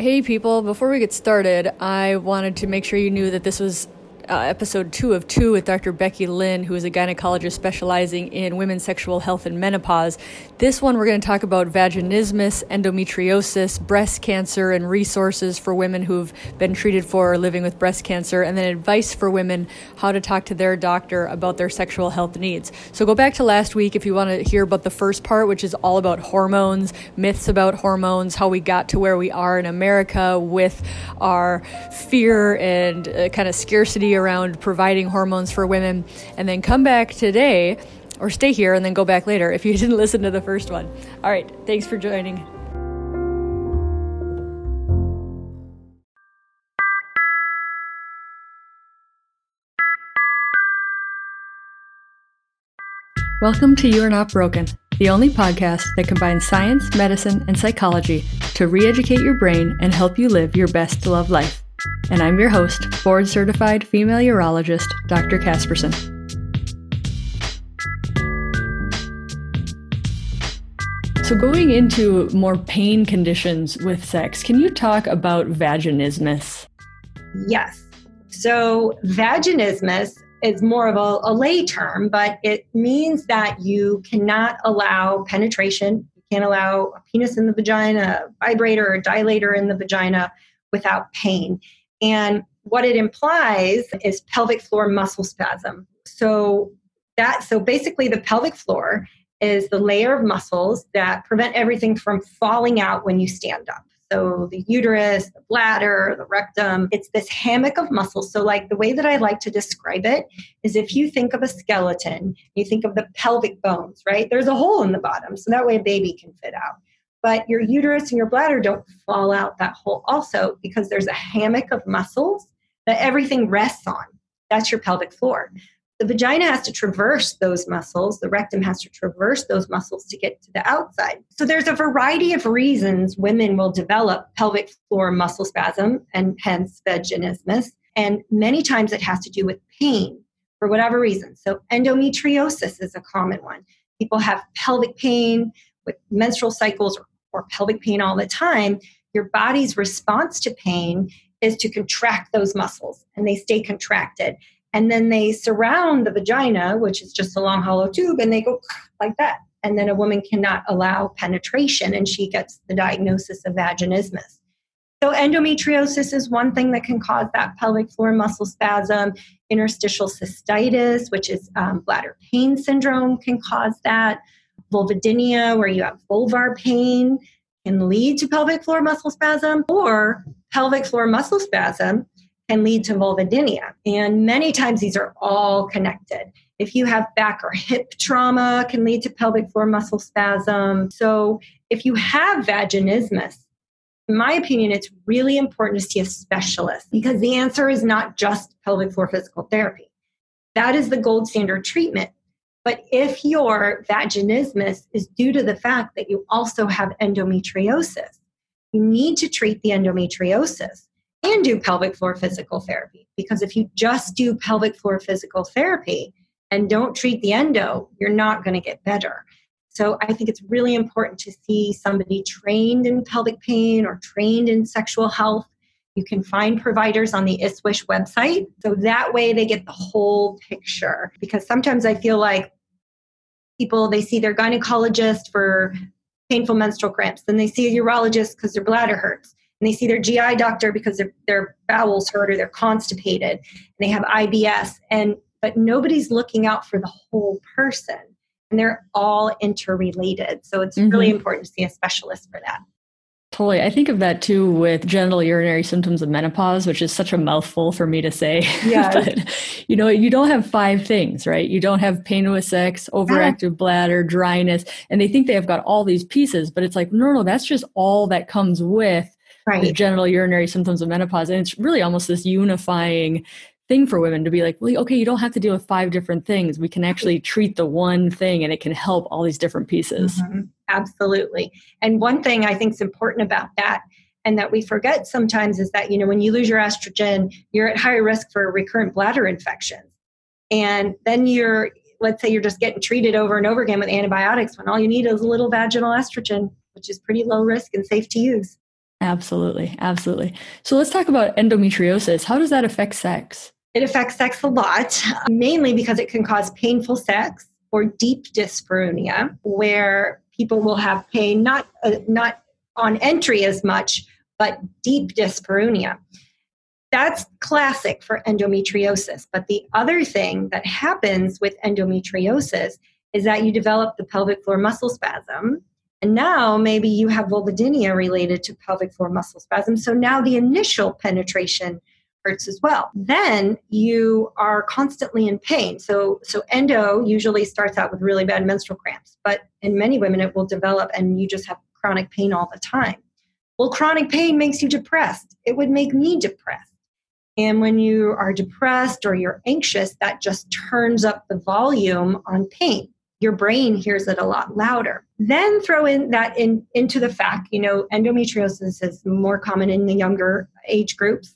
Hey, people, before we get started, I wanted to make sure you knew that this was uh, episode two of two with Dr. Becky Lynn, who is a gynecologist specializing in women's sexual health and menopause. This one, we're going to talk about vaginismus, endometriosis, breast cancer, and resources for women who've been treated for or living with breast cancer, and then advice for women how to talk to their doctor about their sexual health needs. So go back to last week if you want to hear about the first part, which is all about hormones, myths about hormones, how we got to where we are in America with our fear and uh, kind of scarcity around providing hormones for women, and then come back today or stay here and then go back later if you didn't listen to the first one. All right, thanks for joining. Welcome to You Are Not Broken, the only podcast that combines science, medicine, and psychology to re educate your brain and help you live your best love life and I'm your host, board certified female urologist, Dr. Casperson. So, going into more pain conditions with sex, can you talk about vaginismus? Yes. So, vaginismus is more of a, a lay term, but it means that you cannot allow penetration. You can't allow a penis in the vagina, a vibrator or dilator in the vagina without pain. And what it implies is pelvic floor muscle spasm. So that so basically the pelvic floor is the layer of muscles that prevent everything from falling out when you stand up. So the uterus, the bladder, the rectum, it's this hammock of muscles. So like the way that I like to describe it is if you think of a skeleton, you think of the pelvic bones, right? There's a hole in the bottom so that way a baby can fit out but your uterus and your bladder don't fall out that hole also because there's a hammock of muscles that everything rests on. That's your pelvic floor. The vagina has to traverse those muscles, the rectum has to traverse those muscles to get to the outside. So there's a variety of reasons women will develop pelvic floor muscle spasm and hence vaginismus. And many times it has to do with pain for whatever reason. So endometriosis is a common one. People have pelvic pain with menstrual cycles or or pelvic pain all the time, your body's response to pain is to contract those muscles and they stay contracted. And then they surround the vagina, which is just a long hollow tube, and they go like that. And then a woman cannot allow penetration and she gets the diagnosis of vaginismus. So, endometriosis is one thing that can cause that pelvic floor muscle spasm. Interstitial cystitis, which is um, bladder pain syndrome, can cause that vulvodynia, where you have vulvar pain, can lead to pelvic floor muscle spasm, or pelvic floor muscle spasm can lead to vulvodynia. And many times these are all connected. If you have back or hip trauma, can lead to pelvic floor muscle spasm. So if you have vaginismus, in my opinion, it's really important to see a specialist because the answer is not just pelvic floor physical therapy. That is the gold standard treatment. But if your vaginismus is due to the fact that you also have endometriosis, you need to treat the endometriosis and do pelvic floor physical therapy. Because if you just do pelvic floor physical therapy and don't treat the endo, you're not going to get better. So I think it's really important to see somebody trained in pelvic pain or trained in sexual health. You can find providers on the ISWISH website. So that way they get the whole picture. Because sometimes I feel like people they see their gynecologist for painful menstrual cramps then they see a urologist because their bladder hurts and they see their gi doctor because their, their bowels hurt or they're constipated and they have ibs and but nobody's looking out for the whole person and they're all interrelated so it's mm-hmm. really important to see a specialist for that Totally. I think of that too with genitourinary symptoms of menopause, which is such a mouthful for me to say. Yeah. but, you know, you don't have five things, right? You don't have pain with sex, overactive yeah. bladder, dryness, and they think they have got all these pieces, but it's like, no, no, that's just all that comes with right. the genitourinary symptoms of menopause. And it's really almost this unifying thing for women to be like, well, okay, you don't have to deal with five different things. We can actually treat the one thing and it can help all these different pieces. Mm-hmm. Absolutely. And one thing I think is important about that and that we forget sometimes is that, you know, when you lose your estrogen, you're at higher risk for recurrent bladder infections. And then you're, let's say you're just getting treated over and over again with antibiotics when all you need is a little vaginal estrogen, which is pretty low risk and safe to use. Absolutely. Absolutely. So let's talk about endometriosis. How does that affect sex? It affects sex a lot, mainly because it can cause painful sex or deep dyspareunia, where people will have pain not uh, not on entry as much, but deep dyspareunia. That's classic for endometriosis. But the other thing that happens with endometriosis is that you develop the pelvic floor muscle spasm. And now maybe you have vulvodynia related to pelvic floor muscle spasm. So now the initial penetration hurts as well. Then you are constantly in pain. So so endo usually starts out with really bad menstrual cramps, but in many women it will develop and you just have chronic pain all the time. Well, chronic pain makes you depressed. It would make me depressed. And when you are depressed or you're anxious, that just turns up the volume on pain. Your brain hears it a lot louder. Then throw in that in into the fact, you know, endometriosis is more common in the younger age groups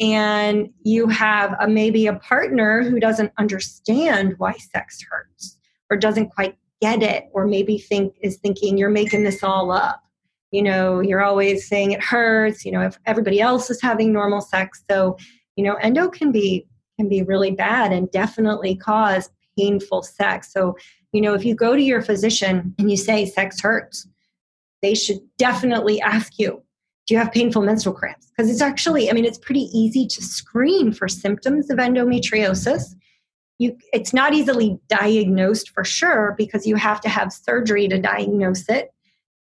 and you have a, maybe a partner who doesn't understand why sex hurts or doesn't quite get it or maybe think is thinking you're making this all up. You know you're always saying it hurts you know if everybody else is having normal sex. So you know endo can be can be really bad and definitely cause painful sex. So you know if you go to your physician and you say sex hurts they should definitely ask you do you have painful menstrual cramps? Because it's actually, I mean, it's pretty easy to screen for symptoms of endometriosis. You, it's not easily diagnosed for sure because you have to have surgery to diagnose it.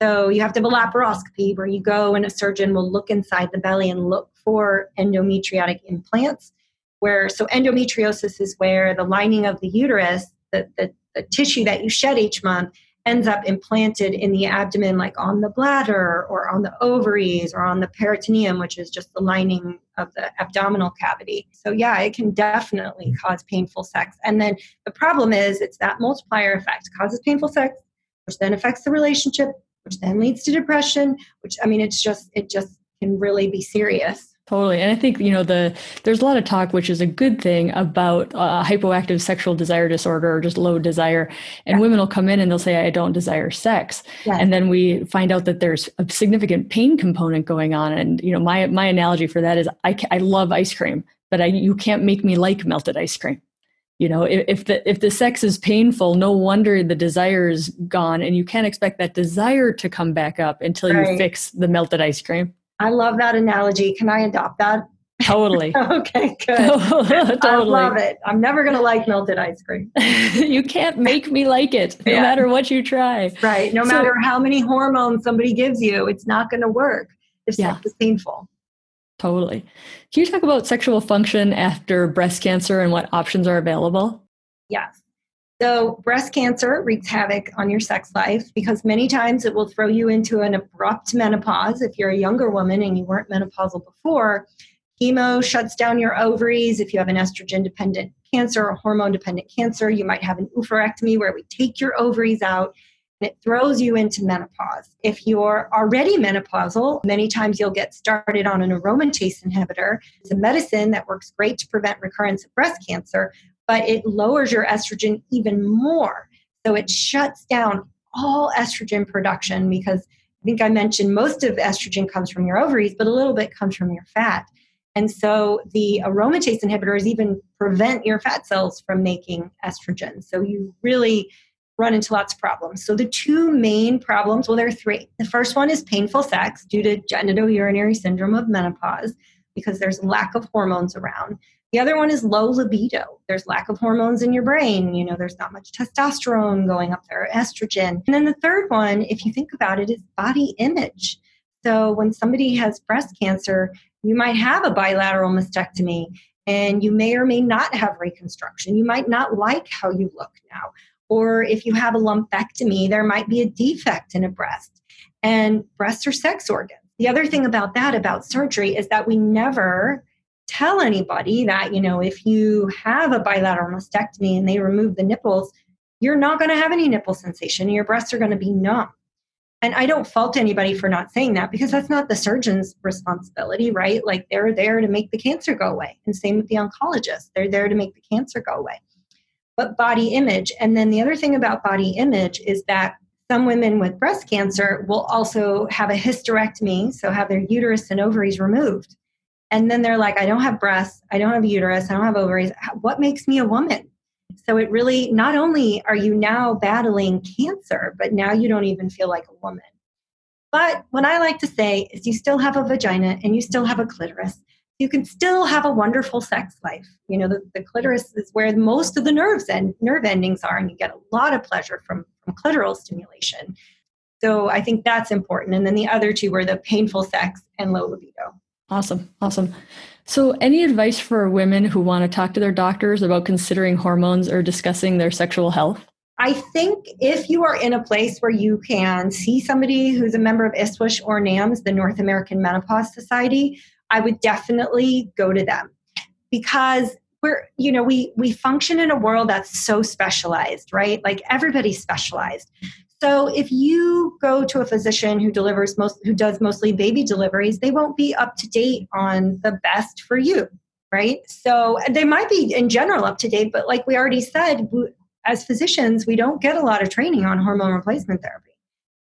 So you have to have a laparoscopy where you go and a surgeon will look inside the belly and look for endometriotic implants. Where so endometriosis is where the lining of the uterus, the, the, the tissue that you shed each month, ends up implanted in the abdomen, like on the bladder or on the ovaries or on the peritoneum, which is just the lining of the abdominal cavity. So, yeah, it can definitely cause painful sex. And then the problem is it's that multiplier effect causes painful sex, which then affects the relationship, which then leads to depression, which I mean, it's just, it just can really be serious. Totally. And I think, you know, the there's a lot of talk, which is a good thing about uh, hypoactive sexual desire disorder or just low desire. And yeah. women will come in and they'll say, I don't desire sex. Yeah. And then we find out that there's a significant pain component going on. And, you know, my, my analogy for that is I, I love ice cream, but I, you can't make me like melted ice cream. You know, if, if the if the sex is painful, no wonder the desire is gone, and you can't expect that desire to come back up until right. you fix the melted ice cream. I love that analogy. Can I adopt that? Totally. okay, good. totally. I love it. I'm never going to like melted ice cream. you can't make me like it, no yeah. matter what you try. Right. No so, matter how many hormones somebody gives you, it's not going to work if yeah. sex is painful. Totally. Can you talk about sexual function after breast cancer and what options are available? Yes. So, breast cancer wreaks havoc on your sex life because many times it will throw you into an abrupt menopause. If you're a younger woman and you weren't menopausal before, chemo shuts down your ovaries. If you have an estrogen dependent cancer or hormone dependent cancer, you might have an oophorectomy where we take your ovaries out and it throws you into menopause. If you're already menopausal, many times you'll get started on an aromatase inhibitor. It's a medicine that works great to prevent recurrence of breast cancer, but it lowers your estrogen even more. So it shuts down all estrogen production because I think I mentioned most of estrogen comes from your ovaries, but a little bit comes from your fat. And so the aromatase inhibitors even prevent your fat cells from making estrogen. So you really run into lots of problems. So the two main problems, well, there are three. The first one is painful sex due to genitourinary syndrome of menopause because there's lack of hormones around. The other one is low libido. There's lack of hormones in your brain. You know, there's not much testosterone going up there, estrogen. And then the third one, if you think about it, is body image. So when somebody has breast cancer, you might have a bilateral mastectomy and you may or may not have reconstruction. You might not like how you look now. Or if you have a lumpectomy, there might be a defect in a breast. And breasts are sex organs. The other thing about that, about surgery, is that we never tell anybody that, you know, if you have a bilateral mastectomy and they remove the nipples, you're not going to have any nipple sensation. Your breasts are going to be numb. And I don't fault anybody for not saying that because that's not the surgeon's responsibility, right? Like they're there to make the cancer go away. And same with the oncologist, they're there to make the cancer go away. But body image, and then the other thing about body image is that some women with breast cancer will also have a hysterectomy, so have their uterus and ovaries removed. And then they're like, I don't have breasts, I don't have uterus, I don't have ovaries. What makes me a woman? So it really, not only are you now battling cancer, but now you don't even feel like a woman. But what I like to say is you still have a vagina and you still have a clitoris. You can still have a wonderful sex life. You know, the, the clitoris is where most of the nerves and nerve endings are, and you get a lot of pleasure from, from clitoral stimulation. So I think that's important. And then the other two were the painful sex and low libido. Awesome. Awesome. So, any advice for women who want to talk to their doctors about considering hormones or discussing their sexual health? I think if you are in a place where you can see somebody who's a member of ISWSH or NAMS, the North American Menopause Society, I would definitely go to them because we're you know we we function in a world that's so specialized right like everybody's specialized so if you go to a physician who delivers most who does mostly baby deliveries, they won't be up to date on the best for you, right? So they might be in general up to date, but like we already said, as physicians, we don't get a lot of training on hormone replacement therapy.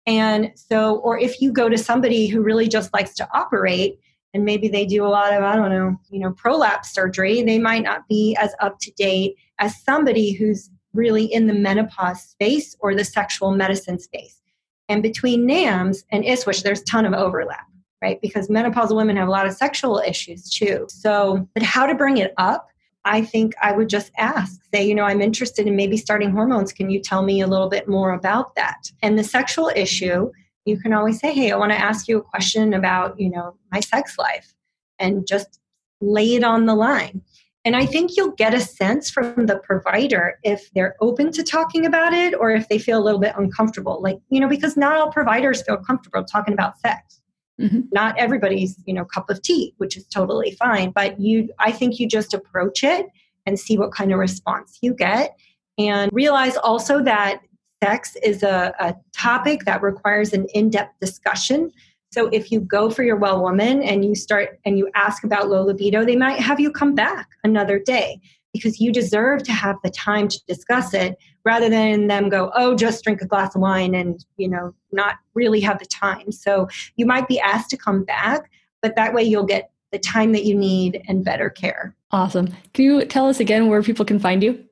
And so or if you go to somebody who really just likes to operate and maybe they do a lot of I don't know, you know, prolapse surgery, they might not be as up to date as somebody who's really in the menopause space or the sexual medicine space. And between NAMS and ISWSH, there's a ton of overlap, right? Because menopausal women have a lot of sexual issues too. So, but how to bring it up, I think I would just ask, say, you know, I'm interested in maybe starting hormones. Can you tell me a little bit more about that? And the sexual issue, you can always say, hey, I want to ask you a question about, you know, my sex life and just lay it on the line. And I think you'll get a sense from the provider if they're open to talking about it or if they feel a little bit uncomfortable. Like, you know, because not all providers feel comfortable talking about sex. Mm-hmm. Not everybody's, you know, cup of tea, which is totally fine. But you I think you just approach it and see what kind of response you get. And realize also that sex is a, a topic that requires an in-depth discussion so if you go for your well woman and you start and you ask about low libido, they might have you come back another day because you deserve to have the time to discuss it rather than them go, oh, just drink a glass of wine and, you know, not really have the time. So you might be asked to come back, but that way you'll get the time that you need and better care. Awesome. Can you tell us again where people can find you?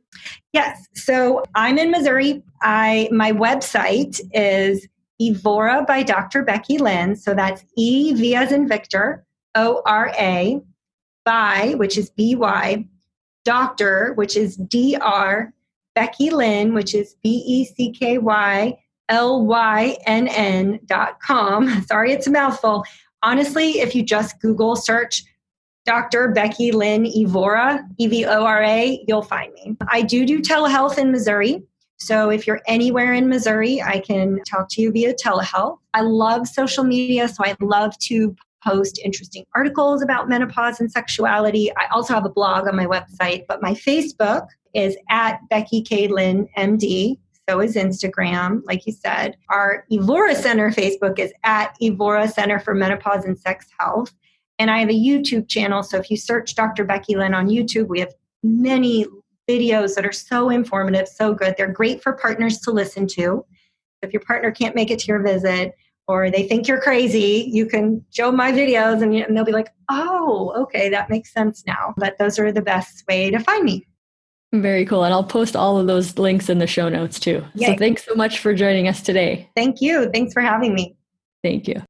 Yes. So I'm in Missouri. I my website is Evora by Dr. Becky Lynn. So that's E V as in Victor, O R A, by, which is B Y, Doctor, which is D R, Becky Lynn, which is B E C K Y L Y N N dot com. Sorry, it's a mouthful. Honestly, if you just Google search Dr. Becky Lynn Evora, E V O R A, you'll find me. I do do telehealth in Missouri. So if you're anywhere in Missouri, I can talk to you via telehealth. I love social media, so I love to post interesting articles about menopause and sexuality. I also have a blog on my website, but my Facebook is at Becky K. Lynn MD. So is Instagram, like you said. Our Evora Center Facebook is at Evora Center for Menopause and Sex Health. And I have a YouTube channel. So if you search Dr. Becky Lynn on YouTube, we have many videos that are so informative, so good. They're great for partners to listen to. If your partner can't make it to your visit or they think you're crazy, you can show my videos and, and they'll be like, oh, okay, that makes sense now. But those are the best way to find me. Very cool. And I'll post all of those links in the show notes too. Yay. So thanks so much for joining us today. Thank you. Thanks for having me. Thank you.